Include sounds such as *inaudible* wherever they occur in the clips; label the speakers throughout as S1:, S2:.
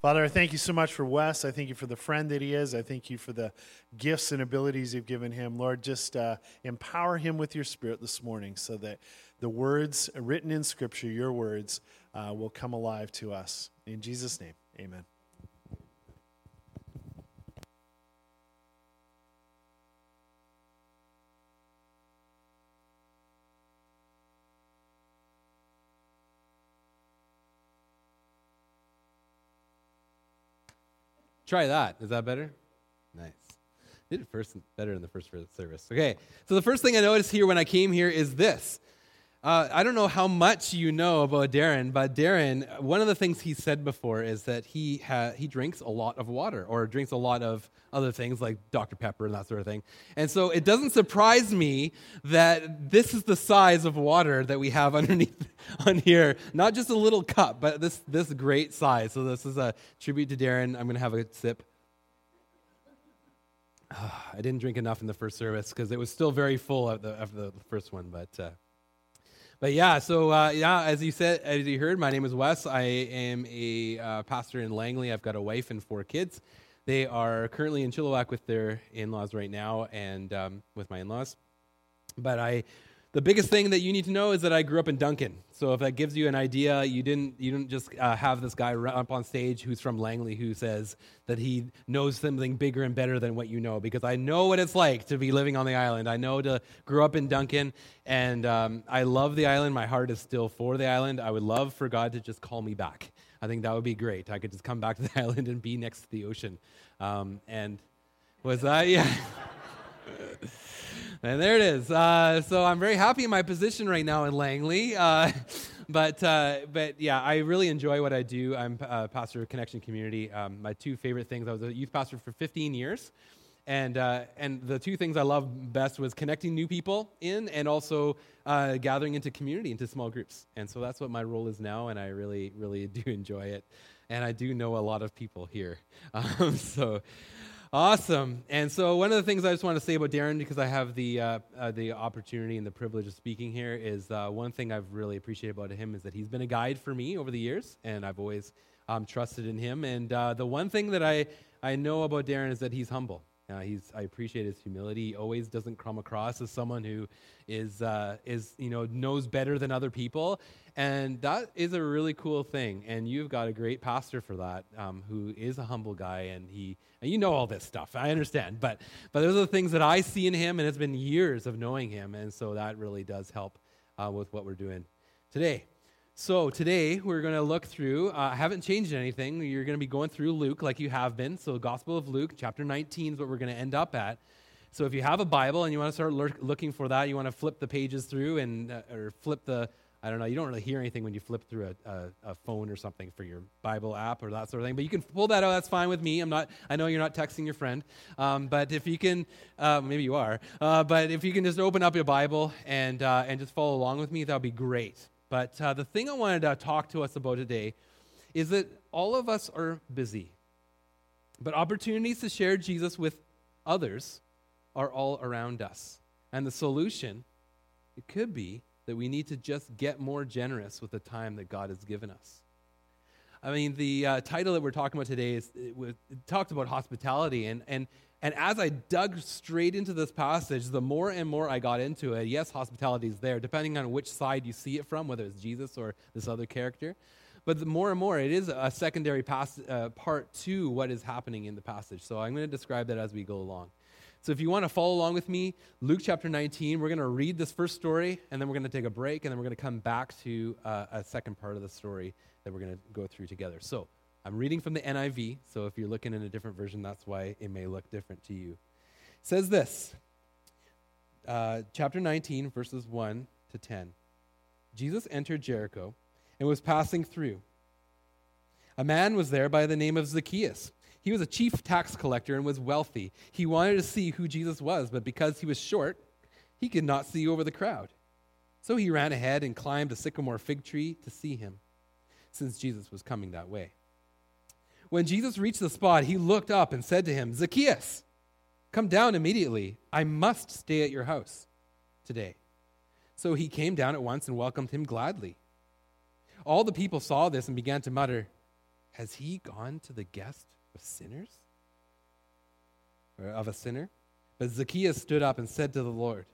S1: Father, I thank you so much for Wes. I thank you for the friend that he is. I thank you for the gifts and abilities you've given him. Lord, just uh, empower him with your spirit this morning so that the words written in Scripture, your words, uh, will come alive to us. In Jesus' name, amen.
S2: Try that. Is that better? Nice. Did it first better in the first service. Okay. So the first thing I noticed here when I came here is this. Uh, I don't know how much you know about Darren, but Darren, one of the things he said before is that he ha- he drinks a lot of water or drinks a lot of other things like Dr. Pepper and that sort of thing. And so it doesn't surprise me that this is the size of water that we have *laughs* underneath on here. Not just a little cup, but this this great size. So this is a tribute to Darren. I'm going to have a sip. *sighs* I didn't drink enough in the first service because it was still very full of the, the first one, but. Uh, but yeah, so uh, yeah, as you said, as you heard, my name is Wes. I am a uh, pastor in Langley. I've got a wife and four kids. They are currently in Chilliwack with their in-laws right now, and um, with my in-laws. But I the biggest thing that you need to know is that I grew up in Duncan. So if that gives you an idea, you didn't you didn't just uh, have this guy up on stage who's from Langley who says that he knows something bigger and better than what you know. Because I know what it's like to be living on the island. I know to grow up in Duncan, and um, I love the island. My heart is still for the island. I would love for God to just call me back. I think that would be great. I could just come back to the *laughs* island and be next to the ocean. Um, and was that *laughs* yeah. And there it is. Uh, so I'm very happy in my position right now in Langley. Uh, *laughs* but, uh, but yeah, I really enjoy what I do. I'm a pastor of Connection Community. Um, my two favorite things I was a youth pastor for 15 years. And, uh, and the two things I love best was connecting new people in and also uh, gathering into community, into small groups. And so that's what my role is now, and I really, really *laughs* do enjoy it. And I do know a lot of people here. *laughs* Um, so Awesome. And so, one of the things I just want to say about Darren, because I have the uh, uh, the opportunity and the privilege of speaking here, is uh, one thing I've really appreciated about him is that he's been a guide for me over the years, and I've always um, trusted in him. And uh, the one thing that I I know about Darren is that he's humble. Uh, he's, I appreciate his humility. He always doesn't come across as someone who is, uh, is, you know, knows better than other people. And that is a really cool thing. And you've got a great pastor for that um, who is a humble guy. And, he, and you know all this stuff. I understand. But, but those are the things that I see in him. And it's been years of knowing him. And so that really does help uh, with what we're doing today. So today we're going to look through. Uh, I haven't changed anything. You're going to be going through Luke like you have been. So Gospel of Luke, chapter 19 is what we're going to end up at. So if you have a Bible and you want to start looking for that, you want to flip the pages through and uh, or flip the. I don't know. You don't really hear anything when you flip through a, a, a, phone or something for your Bible app or that sort of thing. But you can pull that out. That's fine with me. I'm not. I know you're not texting your friend. Um, but if you can, uh, maybe you are. Uh, but if you can just open up your Bible and uh, and just follow along with me, that would be great. But uh, the thing I wanted to talk to us about today is that all of us are busy, but opportunities to share Jesus with others are all around us. And the solution, it could be that we need to just get more generous with the time that God has given us. I mean, the uh, title that we're talking about today is it, it talks about hospitality, and, and and as I dug straight into this passage, the more and more I got into it, yes, hospitality is there, depending on which side you see it from, whether it's Jesus or this other character. But the more and more, it is a secondary uh, part to what is happening in the passage. So I'm going to describe that as we go along. So if you want to follow along with me, Luke chapter 19, we're going to read this first story, and then we're going to take a break, and then we're going to come back to uh, a second part of the story that we're going to go through together. So I'm reading from the NIV, so if you're looking in a different version, that's why it may look different to you. It says this uh, chapter 19, verses 1 to 10. Jesus entered Jericho and was passing through. A man was there by the name of Zacchaeus. He was a chief tax collector and was wealthy. He wanted to see who Jesus was, but because he was short, he could not see over the crowd. So he ran ahead and climbed a sycamore fig tree to see him, since Jesus was coming that way. When Jesus reached the spot, he looked up and said to him, Zacchaeus, come down immediately. I must stay at your house today. So he came down at once and welcomed him gladly. All the people saw this and began to mutter, Has he gone to the guest of sinners? Or of a sinner? But Zacchaeus stood up and said to the Lord,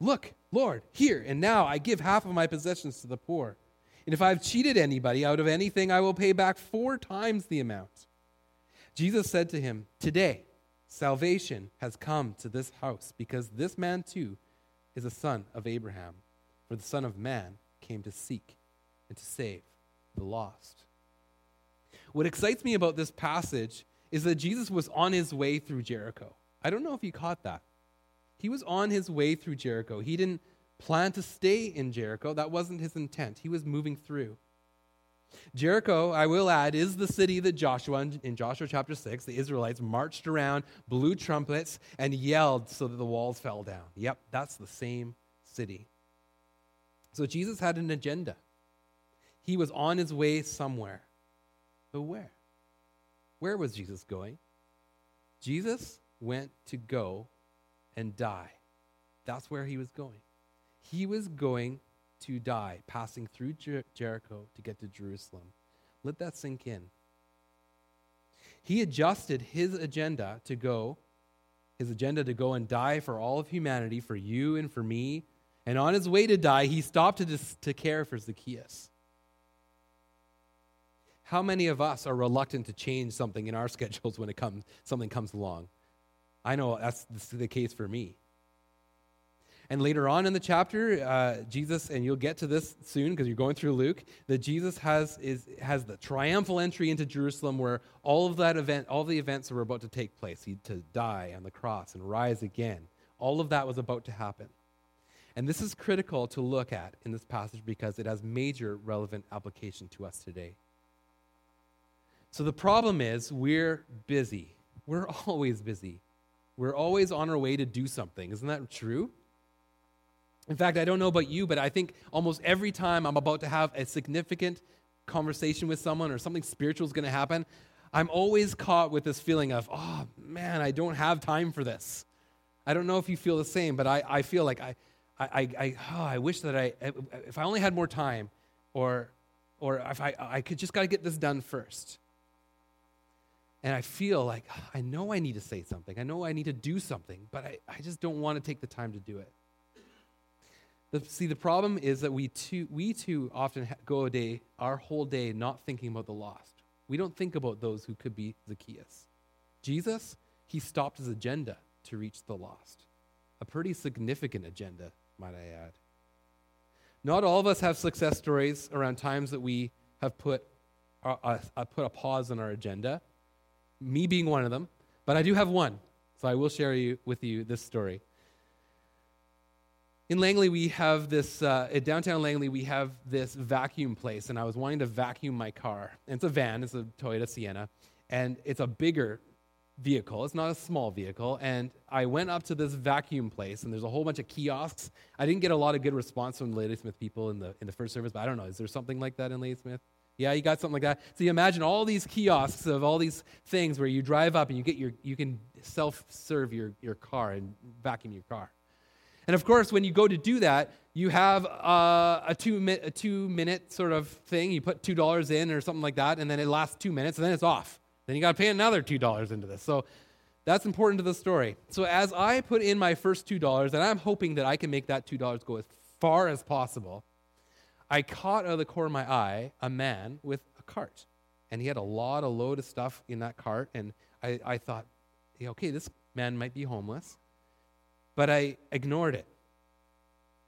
S2: Look, Lord, here and now I give half of my possessions to the poor. And if I've cheated anybody out of anything, I will pay back four times the amount. Jesus said to him, Today, salvation has come to this house, because this man too is a son of Abraham. For the Son of Man came to seek and to save the lost. What excites me about this passage is that Jesus was on his way through Jericho. I don't know if you caught that. He was on his way through Jericho. He didn't plan to stay in Jericho, that wasn't his intent. He was moving through. Jericho, I will add, is the city that Joshua, in Joshua chapter 6, the Israelites marched around, blew trumpets, and yelled so that the walls fell down. Yep, that's the same city. So Jesus had an agenda. He was on his way somewhere. But where? Where was Jesus going? Jesus went to go and die. That's where he was going. He was going to die, passing through Jer- Jericho to get to Jerusalem. Let that sink in. He adjusted his agenda to go, his agenda to go and die for all of humanity, for you and for me. And on his way to die, he stopped to, dis- to care for Zacchaeus. How many of us are reluctant to change something in our *laughs* schedules when it comes, something comes along? I know that's the case for me. And later on in the chapter, uh, Jesus, and you'll get to this soon because you're going through Luke, that Jesus has, is, has the triumphal entry into Jerusalem where all of that event, all the events were about to take place. He to die on the cross and rise again. All of that was about to happen. And this is critical to look at in this passage because it has major relevant application to us today. So the problem is we're busy. We're *laughs* always busy. We're always on our way to do something. Isn't that true? In fact, I don't know about you, but I think almost every time I'm about to have a significant conversation with someone or something spiritual is going to happen, I'm always caught with this feeling of, oh man, I don't have time for this. I don't know if you feel the same, but I, I feel like I, I, I, oh, I wish that I, eh, eh, if I only had more time, or, or if I, I could just got to get this done first. And I feel like I know I need to say something. I know I need to do something, but I, I just don't want to take the time to do it. See, the problem is that we too, we too often go a day, our whole day, not thinking about the lost. We don't think about those who could be Zacchaeus. Jesus, he stopped his agenda to reach the lost. A pretty significant agenda, might I add. Not all of us have success stories around times that we have put a put a pause on our agenda. Me being one of them, but I do have one, so I will share you, with you this story in Langley, we have this, uh, at downtown Langley, we have this vacuum place, and I was wanting to vacuum my car. And it's a van, it's a Toyota Sienna, and it's a bigger vehicle. It's not a small vehicle. And I went up to this vacuum place, and there's a whole bunch of kiosks. I didn't get a lot of good response from the Ladysmith people in the, in the first service, but I don't know. Is there something like that in Ladysmith? Yeah, you got something like that. So you imagine all these kiosks of all these things where you drive up and you get your you can self-serve your, your car and vacuum your car. And of course, when you go to do that, you have uh, a, two mi- a two minute sort of thing. You put $2 in or something like that, and then it lasts two minutes, and then it's off. Then you got to pay another $2 into this. So that's important to the story. So as I put in my first $2, and I'm hoping that I can make that $2 go as far as possible, I caught out of the corner of my eye a man with a cart. And he had a lot of load of stuff in that cart. And I, I thought, okay, this man might be homeless but I ignored it.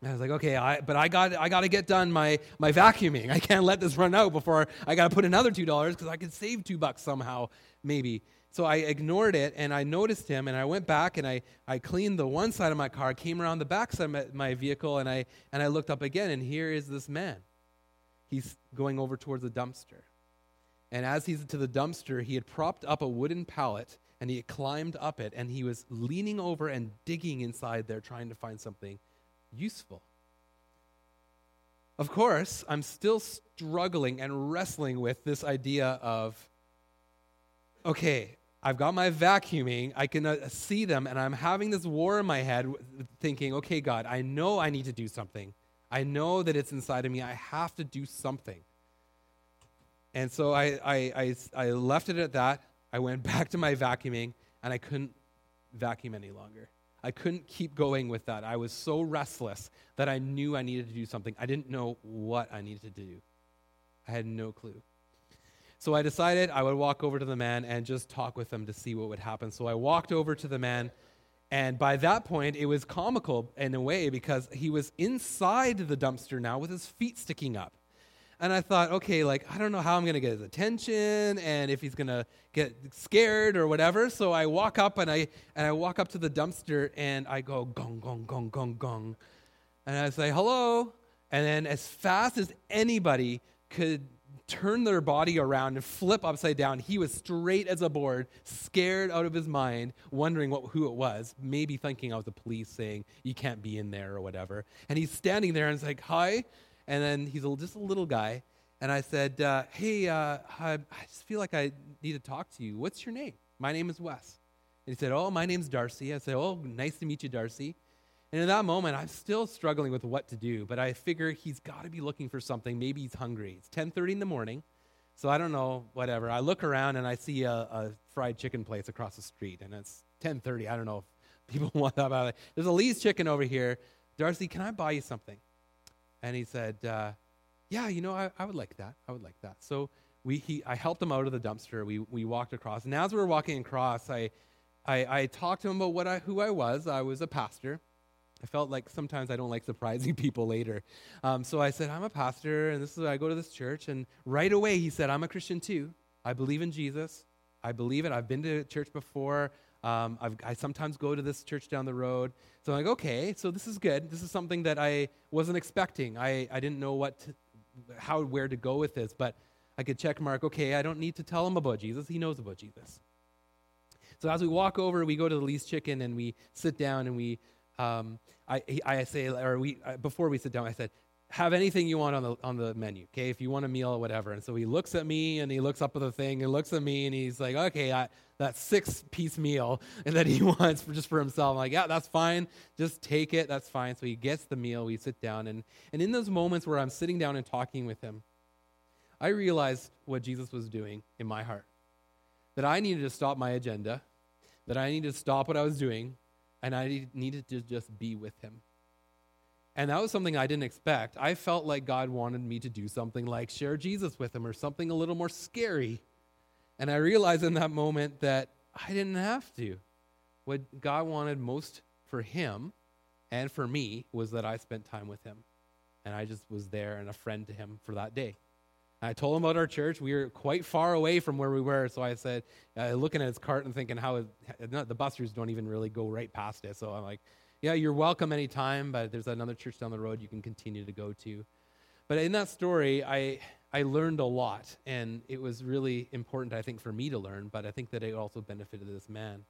S2: I was like, okay, I, but I got, I got to get done my, my vacuuming. I can't let this run out before I got to put another $2 because I could save two bucks somehow, maybe. So I ignored it and I noticed him and I went back and I, I cleaned the one side of my car, came around the back side of my vehicle and I, and I looked up again and here is this man. He's going over towards the dumpster. And as he's to the dumpster, he had propped up a wooden pallet and he climbed up it and he was leaning over and digging inside there trying to find something useful. Of course, I'm still struggling and wrestling with this idea of okay, I've got my vacuuming, I can uh, see them, and I'm having this war in my head thinking, okay, God, I know I need to do something. I know that it's inside of me. I have to do something. And so I, I, I, I left it at that. I went *laughs* back to my vacuuming, and I couldn't vacuum any longer. I couldn't keep going with that. I was so restless that I knew I needed to do something. I didn't know what I needed to do. I had no clue. So I decided I would walk over to the man and just talk with him to see what would happen. So I walked over to the man, and by that point, it was comical in a way because he was inside the dumpster now with his feet sticking up. And I thought, okay, like, I don't know how I'm going to get his attention and if he's going to get scared or whatever. So I walk up and I, and I walk up to the dumpster and I go, gong, gong, gong, gong, gong. And I say, hello. And then as fast as anybody could turn their body around and flip upside down, he was straight as a board, scared out of his mind, wondering what, who it was, maybe thinking I was the police saying, you can't be in there or whatever. And he's standing there and it's like, hi. And then he's a, just a little guy. And I said, uh, Hey, uh, I, I just feel like I need to talk to you. What's your name? My name is Wes. And he said, Oh, my name's Darcy. I said, Oh, nice to meet you, Darcy. And in that moment, I'm still struggling with what to do, but I figure he's got to be looking for something. Maybe he's hungry. It's 10:30 in the morning, so I don't know. Whatever. I look around and I see a, a fried chicken place across the street, and it's 10:30. I don't know if people *laughs* want that. There's a Lee's chicken over here. Darcy, can I buy you something? And he said, uh, Yeah, you know, I, I would like that. I would like that. So we, he, I helped him out of the dumpster. We, we walked across. And as we were walking across, I, I, I talked to him about what I, who I was. I was a pastor. I felt like sometimes I don't like surprising *laughs* people later. Um, so I said, I'm a pastor, and this is I go to this church. And right away, he said, I'm a Christian too. I believe in Jesus. I believe it. I've been to church before. Um, i sometimes go to this church down the road. So I'm like, okay, so this is good. This is something that I wasn't expecting. I, I didn't know what, to, how, where to go with this, but I could check mark, okay, I don't need to tell him about Jesus. He knows about Jesus. So as we walk over, we go to the Lee's Chicken and we sit down and we, um, I, I say, or we, before we sit down, I said, have anything you want on the on the menu. Okay, if you want a meal or whatever. And so he looks at me and he looks up at the thing and looks at me and he's like, okay, I, that six piece meal *laughs* and that he *laughs* wants for just for himself. I'm like, yeah, that's fine. Just take it. That's fine. So he gets the meal. We sit down and and in those moments where I'm sitting down and talking with him, I realized what Jesus was doing in my heart. That I needed to stop my agenda. That I needed to stop what I was doing, and I needed to just be with him and that was something I didn't expect. I felt like God wanted me to do something like share Jesus with him or something a little more scary. And I realized in that moment that I didn't have to. What God wanted most for him and for me was that I spent time with him. And I just was there and a friend to him for that day. I told him about our church. We were quite far away from where we were. So I said, uh, looking at his cart and thinking how the busters don't even really go right past it. So I'm like, yeah, you're welcome anytime, but there's another church down the road you can continue to go to. But in that story, I, I learned a lot, and it was really important, I think, for me to learn, but I think that it also benefited this man.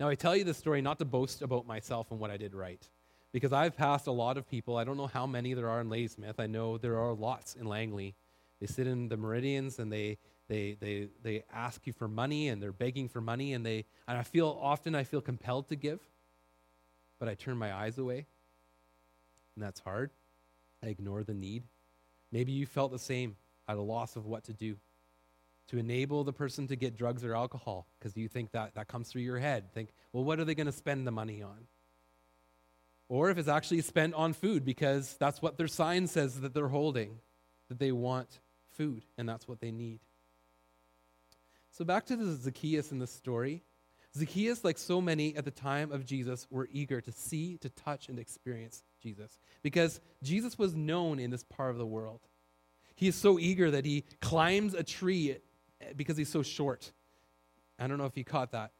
S2: Now, I tell you this story not to boast about myself and what I did right, because I've passed a lot of people. I don't know how many there are in Ladysmith. I know there are lots in Langley. They sit in the meridians and they, they, they, they ask you for money and they're begging for money, and, they, and I feel often I feel compelled to give but I turn my eyes away. And that's hard. I ignore the need. Maybe you felt the same at a loss of what to do. To enable the person to get drugs or alcohol, because you think that that comes through your head. Think, well, what are they going to spend the money on? Or if it's actually spent on food, because that's what their sign says that they're holding, that they want food, and that's what they need. So back to the Zacchaeus in the story. Zacchaeus, like so many at the time of Jesus, were eager to see, to touch, and experience Jesus because Jesus was known in this part of the world. He is so eager that he climbs a tree because he's so short. I don't know if you caught that.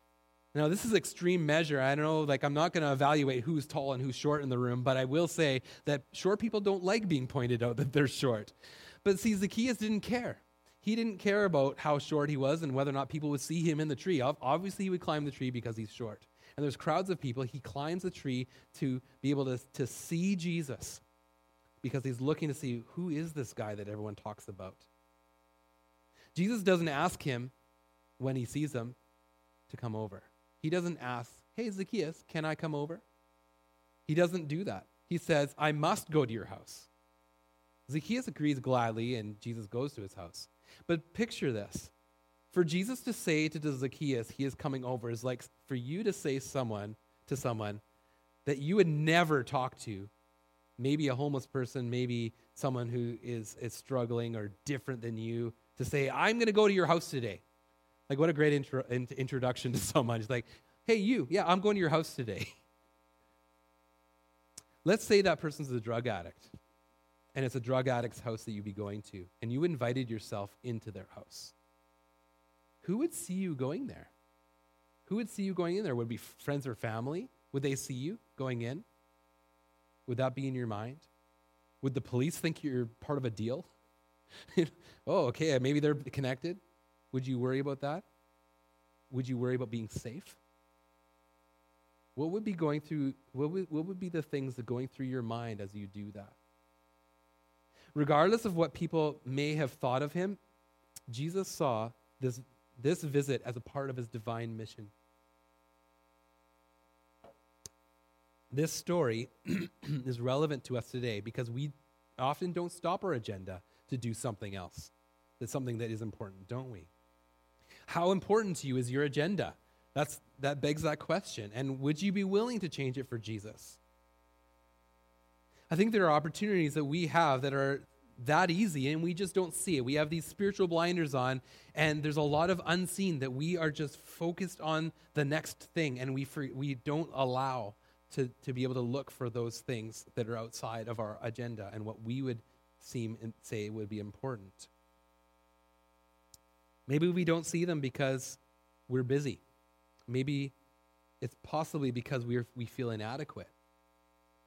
S2: Now, this is extreme measure. I don't know, like, I'm not going to evaluate who's tall and who's short in the room, but I will say that short people don't like being pointed out that they're short. But see, Zacchaeus didn't care. He didn't care about how short he was and whether or not people would see him in the tree. Obviously, he would climb the tree because he's short. And there's crowds of people. He climbs the tree to be able to, to see Jesus because he's looking to see who is this guy that everyone talks about. Jesus doesn't ask him when he sees him to come over. He doesn't ask, Hey, Zacchaeus, can I come over? He doesn't do that. He says, I must go to your house. Zacchaeus agrees gladly, and Jesus goes to his house. But picture this. For Jesus to say to Zacchaeus, he is coming over, is like for you to say someone to someone that you would never talk to. Maybe a homeless person, maybe someone who is, is struggling or different than you, to say, I'm going to go to your house today. Like, what a great intro, introduction to *laughs* someone. It's like, hey, you, yeah, I'm going to your house today. *laughs* Let's say that person's a drug addict, and it's a drug addict's house that you'd be going to, and you invited yourself into their house. Who would see you going there? Who would see you going in there? Would it be friends or family? Would they see you going in? Would that be in your mind? Would the police think you're part of a deal? *laughs* oh, okay, maybe they're connected. Would you worry about that? Would you worry about being safe? What would be going through what would, what would be the things that going through your mind as you do that? Regardless of what people may have thought of him, Jesus saw this, this visit as a part of his divine mission. This story *clears throat* is relevant to us today because we often don't stop our agenda to do something else. That's something that is important, don't we? How important to you is your agenda? That's, that begs that question. And would you be willing to change it for Jesus? I think there are opportunities that we have that are that easy and we just don't see it. We have these spiritual blinders on, and there's a lot of unseen that we are just focused on the next thing, and we, we don't allow to, to be able to look for those things that are outside of our agenda and what we would seem and say would be important. Maybe we don't see them because we're busy. Maybe it's possibly because we we feel inadequate.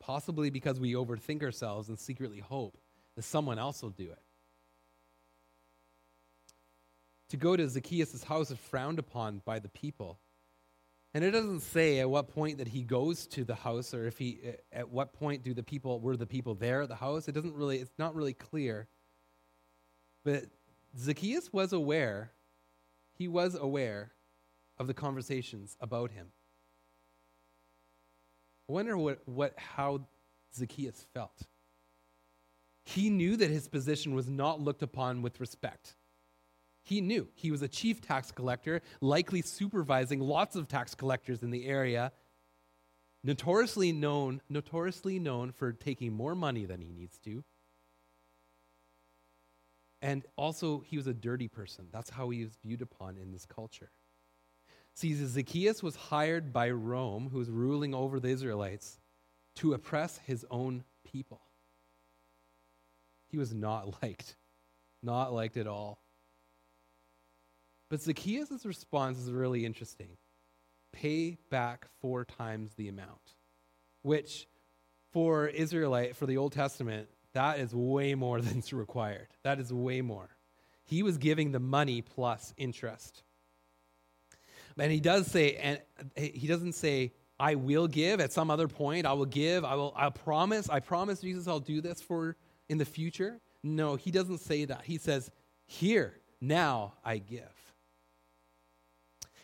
S2: Possibly because we overthink ourselves and secretly hope that someone else will do it. To go to Zacchaeus' house is frowned upon by the people. And it doesn't say at what point that he goes to the house or if he uh, at what point do the people were the people there at the house. It doesn't really it's not really clear. But Zacchaeus was aware, he was aware of the conversations about him. I wonder what, what how Zacchaeus felt. He knew that his position was not looked upon with respect. He knew he was a chief tax collector, likely supervising lots of tax collectors in the area, notoriously known, notoriously known for taking more money than he needs to. And also, he was a dirty person. That's how he was viewed upon in this culture. See, Zacchaeus was hired by Rome, who was ruling over the Israelites, to oppress his own people. He was not *laughs* liked, not liked at all. But Zacchaeus' response is really interesting. Pay back four times the amount, which for Israelite, for the Old Testament, that is way more *laughs* than is required. That is way more. He was giving the money plus interest. And he does say, and he doesn't say, I will give at some other point. I will give. I will. I promise. I promise Jesus, I'll do this for in the future. No, he doesn't say that. He says, "Here, now, I give."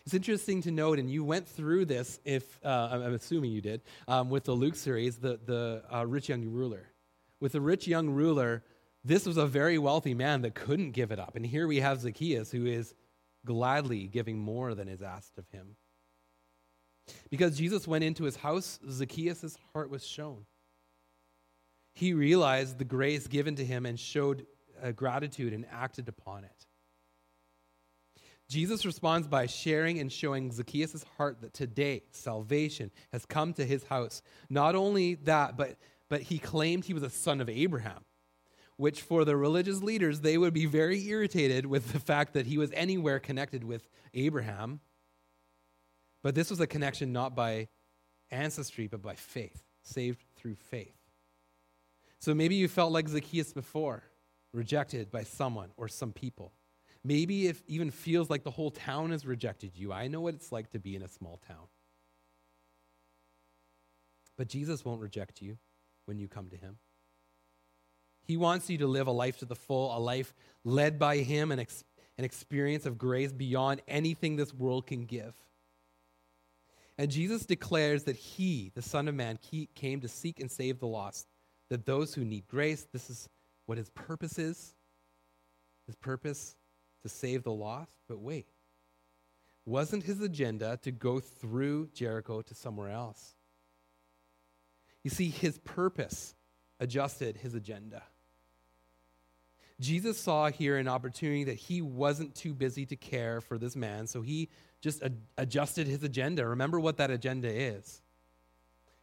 S2: It's interesting to note, and you went through this, if uh, I'm assuming you did, um, with the Luke series, the, the uh, rich young ruler. With the rich young ruler, this was a very wealthy man that couldn't give it up. And here we have Zacchaeus, who is gladly giving more than is asked of him. Because Jesus went into his house, Zacchaeus' heart was shown. He realized the grace given to him and showed uh, gratitude and acted upon it. Jesus responds by sharing and showing Zacchaeus' heart that today salvation has come to his house. Not only that, but, but he claimed he was a son of Abraham, which for the religious leaders, they would be very irritated with the fact that he was anywhere connected with Abraham. But this was a connection not by ancestry, but by faith, saved through faith. So maybe you felt like Zacchaeus before, rejected by someone or some people. Maybe it even feels like the whole town has rejected you. I know what it's like to be in a small town. But Jesus won't reject you when you come to him. He wants you to live a life to the full, a life led by him, an, ex- an experience of grace beyond anything this world can give. And Jesus declares that he, the Son of Man, came to seek and save the lost, that those who need grace, this is what his purpose is. His purpose to save the lost. But wait, wasn't his agenda to go through Jericho to somewhere else? You see, his purpose adjusted his agenda. Jesus saw here an opportunity that he wasn't too busy to care for this man, so he just ad- adjusted his agenda. Remember what that agenda is.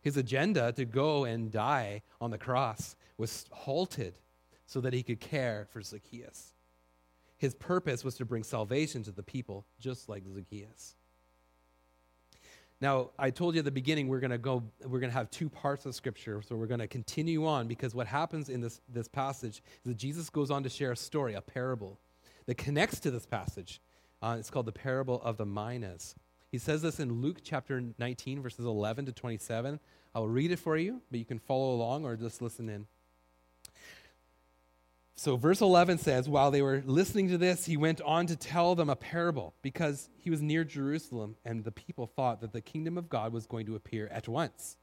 S2: His agenda to go and die on the cross was halted so that he could care for Zacchaeus. His purpose was to bring salvation to the people, just like Zacchaeus. Now, I told you at the beginning we're going to go we're going to have two parts of scripture, so we're going to continue on because what happens in this this passage is that Jesus goes on to share a story, a parable that connects to this passage. Uh, it's called the parable of the minas. He says this in Luke chapter 19 verses 11 to 27. I'll read it for you, but you can follow along or just listen in. So, verse 11 says, While they were listening to this, he went on to tell them a parable because he was near Jerusalem and the people thought that the kingdom of God was going to appear at once.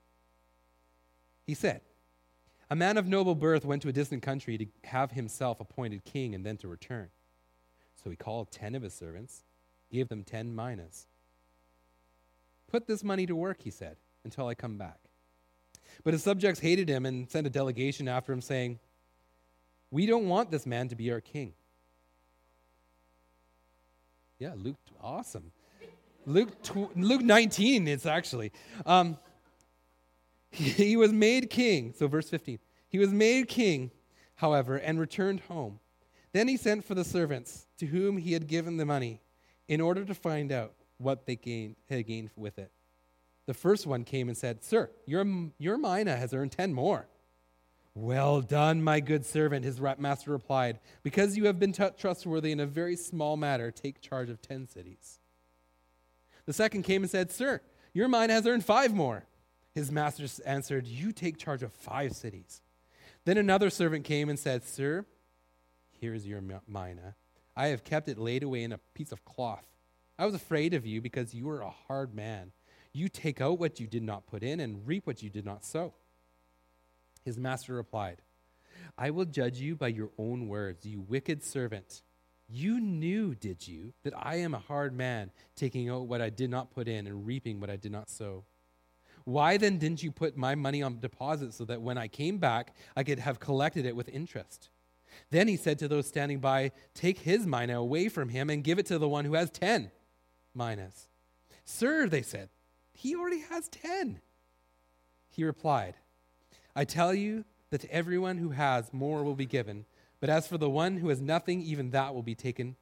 S2: He said, A man of noble birth went to a distant country to have himself appointed king and then to return. So he called ten of his servants, gave them ten minas. Put this money to work, he said, until I come back. But his subjects hated him and sent a delegation after him, saying, we don't want this man to be our king. Yeah, Luke, awesome. Luke, tw- Luke 19, it's actually. Um, he, he was made king. So, verse 15. He was made king, however, and returned home. Then he sent for the servants to whom he had given the money in order to find out what they gained, had gained with it. The first one came and said, Sir, your, your mina has earned ten more. Well done, my good servant, his master replied. Because you have been t- trustworthy in a very small matter, take charge of ten cities. The second came and said, Sir, your mina has earned five more. His master answered, You take charge of five cities. Then another servant came and said, Sir, here is your mina. I have kept it laid away in a piece of cloth. I was afraid of you because you are a hard man. You take out what you did not put in and reap what you did not sow. His master replied, I will judge you by your own words, you wicked servant. You knew, did you, that I am a hard man, taking out what I did not put in and reaping what I did not sow? Why then didn't you put my money on deposit so that when I came back, I could have collected it with interest? Then he said to those standing by, Take his mina away from him and give it to the one who has ten minas. Sir, they said, he already has ten. He replied, I tell you that to everyone who has, more will be given. But as for the one who has nothing, even that will be taken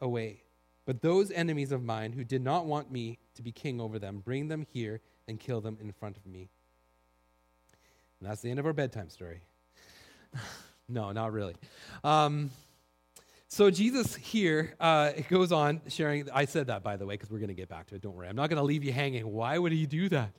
S2: away. But those enemies of mine who did not want me to be king over them, bring them here and kill them in front of me. And that's the end of our bedtime story. *laughs* no, not really. Um, so Jesus here uh, goes on sharing. I said that by the way because we're going to get back to it. Don't worry. I'm not going to leave you hanging. Why would he do that?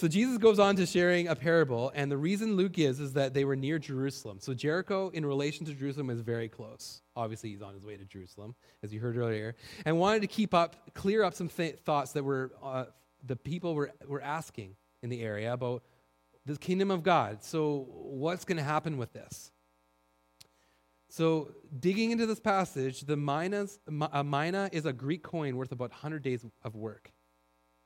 S2: So Jesus goes on to sharing a parable, and the reason Luke gives is that they were near Jerusalem. So Jericho, in relation to Jerusalem, is very close. Obviously, he's on his way to Jerusalem, as you heard earlier, and wanted to keep up, clear up some th- thoughts that were uh, the people were were asking in the area about the kingdom of God. So, what's going to happen with this? So, digging into this passage, the minas, a mina is a Greek coin worth about 100 days of work.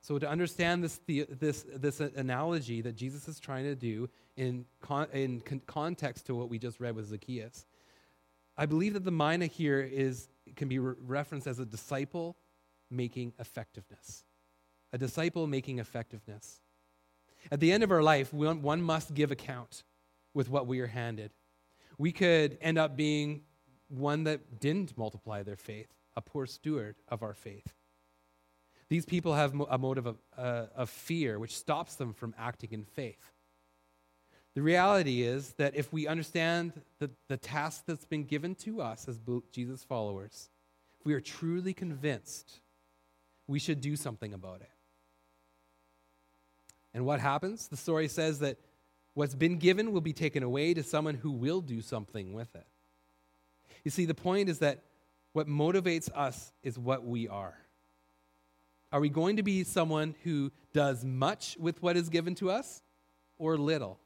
S2: So, to understand this, this, this analogy that Jesus is trying to do in, con, in con- context to what we just read with Zacchaeus, I believe that the mina here is, can be re- referenced as a disciple making effectiveness. A disciple making effectiveness. At the end of our life, one, one must give account with what we are handed. We could end up being one that didn't multiply their faith, a poor steward of our faith. These people have a motive of, uh, of fear, which stops them from acting in faith. The reality is that if we understand the, the task that's been given to us as Jesus followers, if we are truly convinced, we should do something about it. And what happens? The story says that what's been given will be taken away to someone who will do something with it. You see, the point is that what motivates us is what we are. Are we going to be someone who does much with what is given to us or little?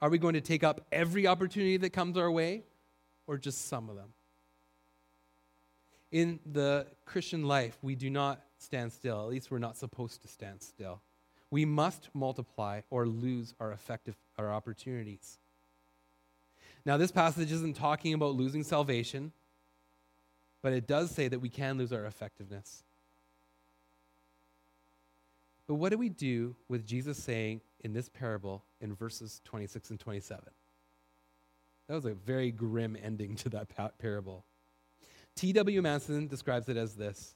S2: Are we going to take up every opportunity that comes our way or just some of them? in the Christian life, we do not stand still. At least we're not supposed to stand still. We must multiply or lose our effective our opportunities. Now, this passage isn't talking about losing salvation, but it does say that we can lose our effectiveness. But what do we do with Jesus saying in this parable in verses 26 and 27? That was a very grim ending to that parable. T.W. Manson describes it as this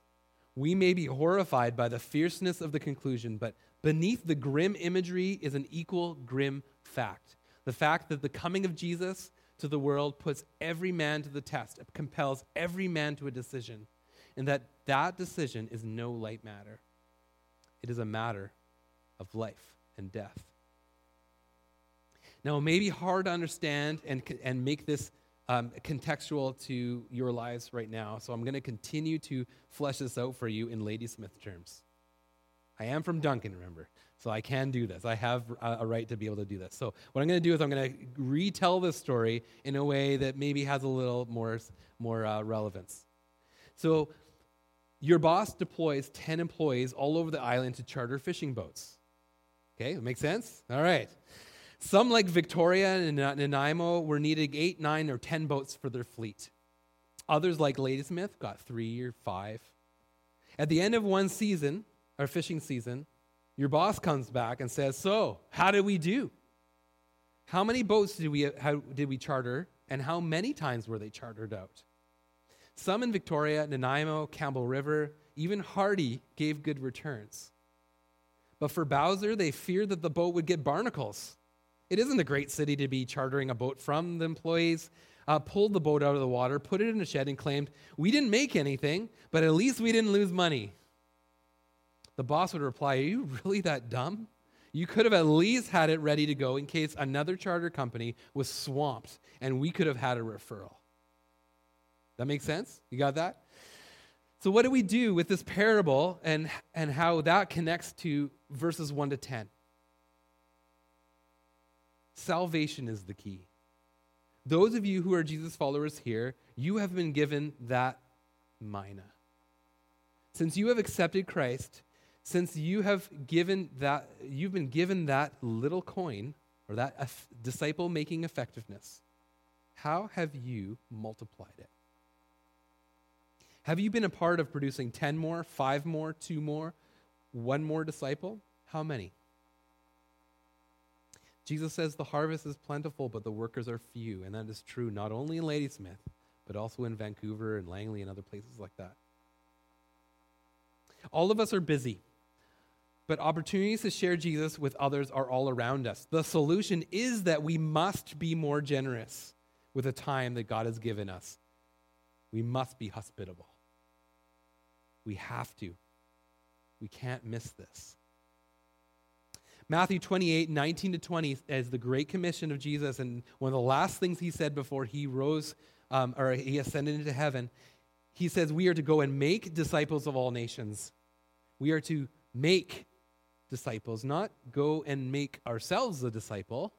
S2: We may be horrified by the fierceness of the conclusion, but beneath the grim imagery is an equal grim fact. The fact that the coming of Jesus to the world puts every man to the test, it compels every man to a decision, and that that decision is no light matter. It is a matter of life and death. Now, it may be hard to understand and, and make this um, contextual to your lives right now. So I'm going to continue to flesh this out for you in Ladysmith terms. I am from Duncan, remember, so I can do this. I have a, right to be able to do this. So what I'm going to do is I'm going to retell this story in a way that maybe has a little more, more uh, relevance. So your boss deploys 10 employees all over the island to charter fishing boats. Okay, makes sense? All right. Some, like Victoria and Nanaimo, were needing eight, nine, or ten boats for their fleet. Others, like Ladysmith, got three or five. At the end of one season, our fishing season, your boss comes back and says, So, how did we do? How many boats did we, how, did we charter, and how many times were they chartered out? Some in Victoria, Nanaimo, Campbell River, even Hardy gave good returns. But for Bowser, they feared that the boat would get barnacles. It isn't a great city to be chartering a boat from. The employees uh, pulled the boat out of the water, put it in a shed, and claimed, We didn't make anything, but at least we didn't lose money. The boss would reply, Are you really that dumb? You could have at least had it ready to go in case another charter company was swamped and we could have had a referral. That makes sense? You got that? So, what do we do with this parable and, and how that connects to verses 1 to 10? Salvation is the key. Those of you who are Jesus followers here, you have been given that mina. Since you have accepted Christ, since you have given that you've been given that little coin or that uh, disciple making effectiveness, how have you multiplied it? Have you been a part of producing 10 more, 5 more, 2 more, 1 more disciple? How many? Jesus says the harvest is plentiful, but the workers are few. And that is true not only in Ladysmith, but also in Vancouver and Langley and other places like that. All of us are busy, but opportunities to share Jesus with others are all around us. The solution is that we must be more generous with the time that God has given us. We must be hospitable. We have to. We can't miss this. Matthew 28, 19 to 20 is the Great Commission of Jesus. And one of the last things he said before he rose um, or he ascended into heaven, he says, We are to go and make disciples of all nations. We are to make disciples, not go and make ourselves a disciple,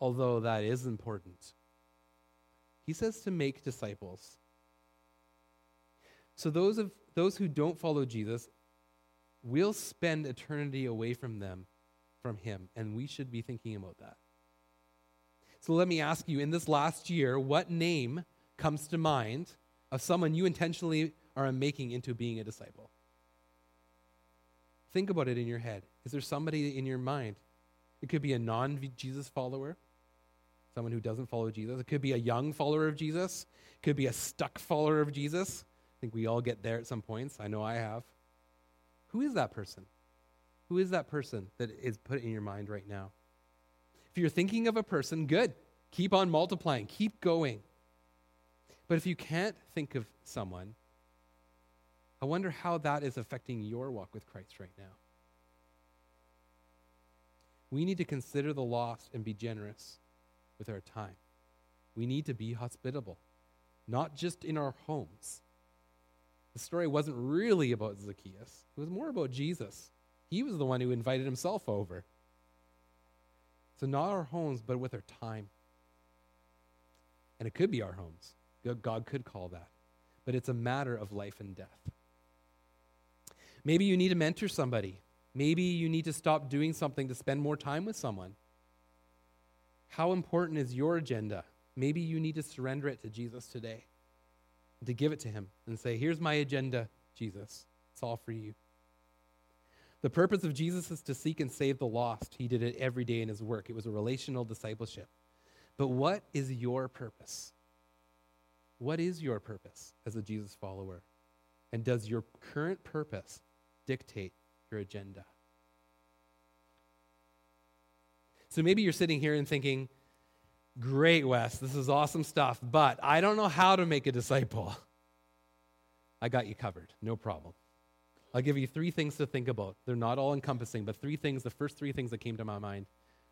S2: although that is important. He says to make disciples. So those of those who don't follow Jesus will spend eternity away from them from Him, and we should be thinking about that. So let me ask you in this last year, what name comes to mind of someone you intentionally are making into being a disciple? Think about it in your head. Is there somebody in your mind? It could be a non Jesus follower, someone who doesn't follow Jesus. It could be a young follower of Jesus. It could be a stuck follower of Jesus. Think we all get there at some points. I know I have. Who is that person? Who is that person that is put in your mind right now? If you're thinking of a person, good. Keep on multiplying, keep going. But if you can't think of someone, I wonder how that is affecting your walk with Christ right now. We need to consider the lost and be generous with our time. We need to be hospitable, not just in our homes. The story wasn't really about Zacchaeus, it was more about Jesus. He was the one who invited himself over. So, not our homes, but with our time. And it could be our homes. God could call that. but it's a matter of life and death. Maybe you need to mentor somebody. Maybe you need to stop doing something to spend more time with someone. How important is your agenda? Maybe you need to surrender it to Jesus today, to give it to Him and say, Here's my agenda, Jesus. It's all for you. The purpose of Jesus is to seek and save the lost. He did it every day in His work, it was a relational discipleship. But what is your purpose? What is your purpose as a Jesus follower? And does your current purpose dictate your agenda? So maybe you're sitting here and thinking, Great, Wes, this is awesome stuff, but I don't know how to make a disciple. I got you covered, no problem. I'll give you three things to think about. They're not all encompassing, but three things, the first three things that came to my mind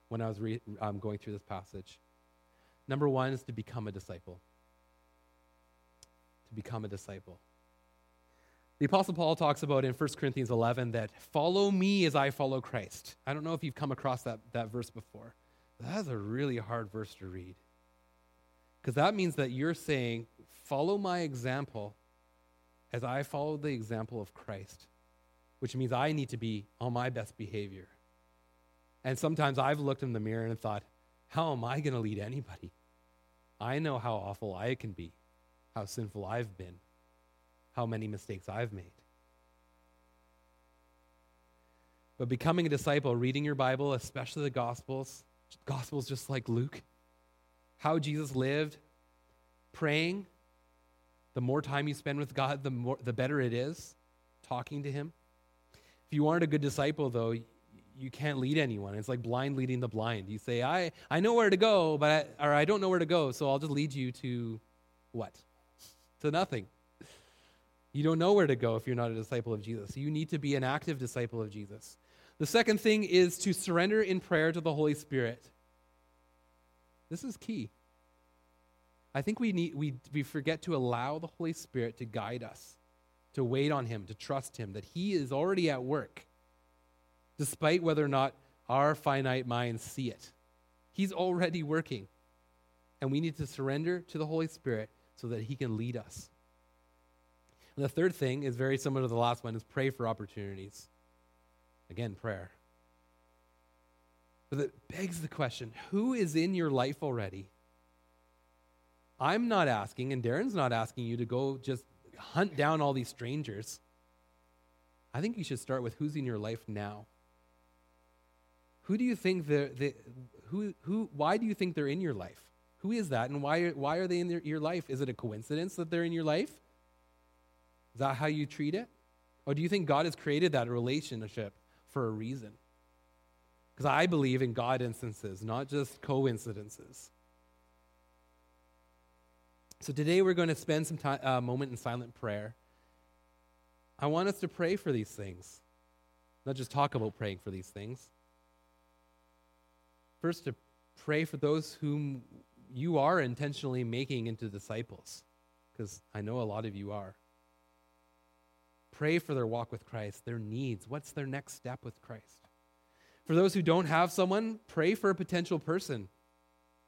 S2: when I was re- um, going through this passage. Number one is to become a disciple. To become a disciple. The Apostle Paul talks about in 1 Corinthians 11 that follow me as I follow Christ. I don't know if you've come across that, that verse before. That's a really hard verse to read. Because that means that you're saying, follow my example as I follow the example of Christ, which means I need to be on my best behavior. And sometimes I've looked in the mirror and thought, how am I going to lead anybody? I know how awful I can be, how sinful I've been, how many mistakes I've made. But becoming a disciple, reading your Bible, especially the Gospels, Gospels just like Luke, how Jesus lived, praying. The more time you spend with God, the, more, the better it is talking to Him. If you aren't a good disciple, though, you can't lead anyone. It's like blind leading the blind. You say, I, I know where to go, but I, or I don't know where to go, so I'll just lead you to what? To nothing. You don't know where to go if you're not a disciple of Jesus. You need to be an active disciple of Jesus. The second thing is to surrender in prayer to the Holy Spirit. This is key. I think we, need, we, we forget to allow the Holy Spirit to guide us, to wait on Him, to trust Him, that He is already at work, despite whether or not our finite minds see it. He's already working. And we need to surrender to the Holy Spirit so that He can lead us. And the third thing is very similar to the last one is pray for opportunities. Again, prayer. But it begs the question who is in your life already? I'm not asking, and Darren's not asking you to go just hunt down all these strangers. I think you should start with who's in your life now. Who do you think they're, they, who, who, why do you think they're in your life? Who is that, and why, why are they in their, your life? Is it a coincidence that they're in your life? Is that how you treat it? Or do you think God has created that relationship for a reason. Because I believe in God instances, not just coincidences. So today we're going to spend some time, uh, moment in silent prayer. I want us to pray for these things, not just talk about praying for these things. First, to pray for those whom you are intentionally making into disciples, because I know a lot of you are. Pray for their walk with Christ, their needs. What's their next step with Christ? For those who don't have someone, pray for a potential person.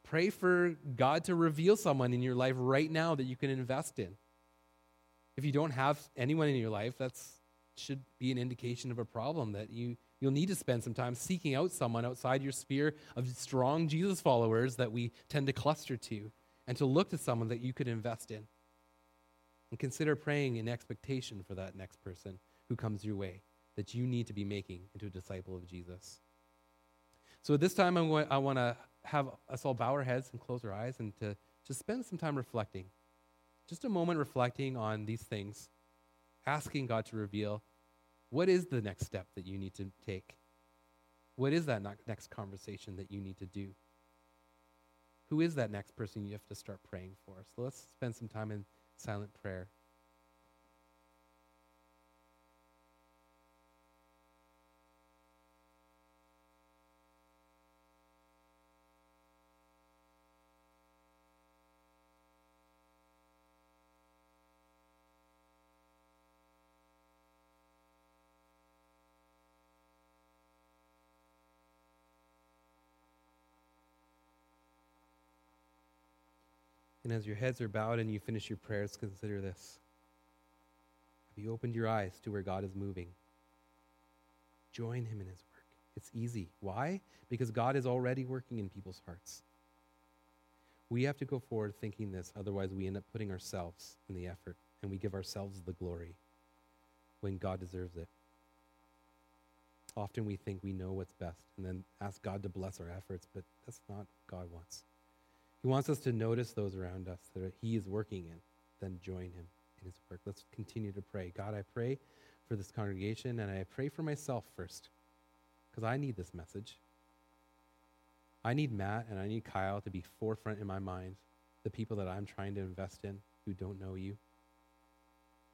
S2: Pray for God to reveal someone in your life right now that you can invest in. If you don't have anyone in your life, that should be an indication of a problem that you, you'll need to spend some time seeking out someone outside your sphere of strong Jesus followers that we tend to cluster to, and to look to someone that you could invest in. And consider praying in expectation for that next person who comes your way that you need to be making into a disciple of Jesus. So at this time, I'm going, I want to have us all bow our heads and close our eyes and to just spend some time reflecting. Just a moment reflecting on these things, asking God to reveal what is the next step that you need to take? What is that next conversation that you need to do? Who is that next person you have to start praying for? So let's spend some time in silent prayer. And as your heads are bowed and you finish your prayers, consider this. Have you opened your eyes to where God is moving? Join Him in His work. It's easy. Why? Because God is already working in people's hearts. We have to go forward thinking this, otherwise, we end up putting ourselves in the effort and we give ourselves the glory when God deserves it. Often we think we know what's best and then ask God to bless our efforts, but that's not what God wants. He wants us to notice those around us that He is working in, then join Him in His work. Let's continue to pray. God, I pray for this congregation and I pray for myself first because I need this message. I need Matt and I need Kyle to be forefront in my mind, the people that I'm trying to invest in who don't know you.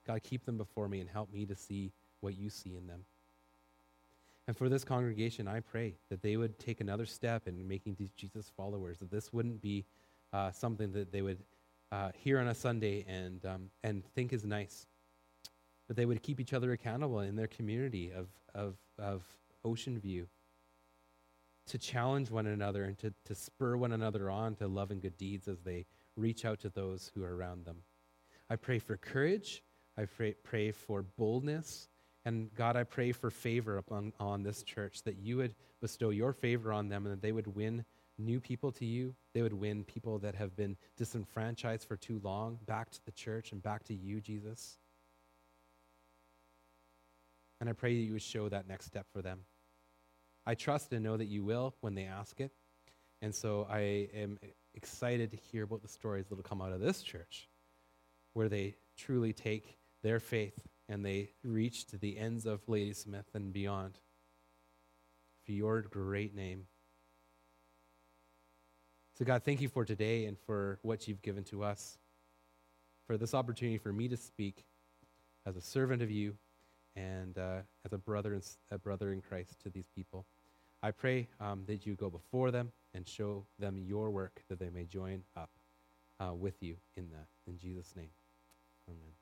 S2: God, keep them before me and help me to see what you see in them. And for this congregation, I pray that they would take another step in making these Jesus followers, that this wouldn't be uh, something that they would uh, hear on a Sunday and, um, and think is nice, but they would keep each other accountable in their community of, of, of Ocean View to challenge one another and to, to spur one another on to love and good deeds as they reach out to those who are around them. I pray for courage. I pray, pray for boldness. And God, I pray for favor upon on this church, that you would bestow your favor on them and that they would win new people to you. They would win people that have been disenfranchised for too long back to the church and back to you, Jesus. And I pray that you would show that next step for them. I trust and know that you will when they ask it. And so I am excited to hear about the stories that will come out of this church, where they truly take their faith and they reach to the ends of Ladysmith and beyond for your great name. So, God, thank you for today and for what you've given to us, for this opportunity for me to speak as a servant of you and uh, as a brother, in, a brother in Christ to these people. I pray um, that you go before them and show them your work that they may join up uh, with you in that. In Jesus' name, amen.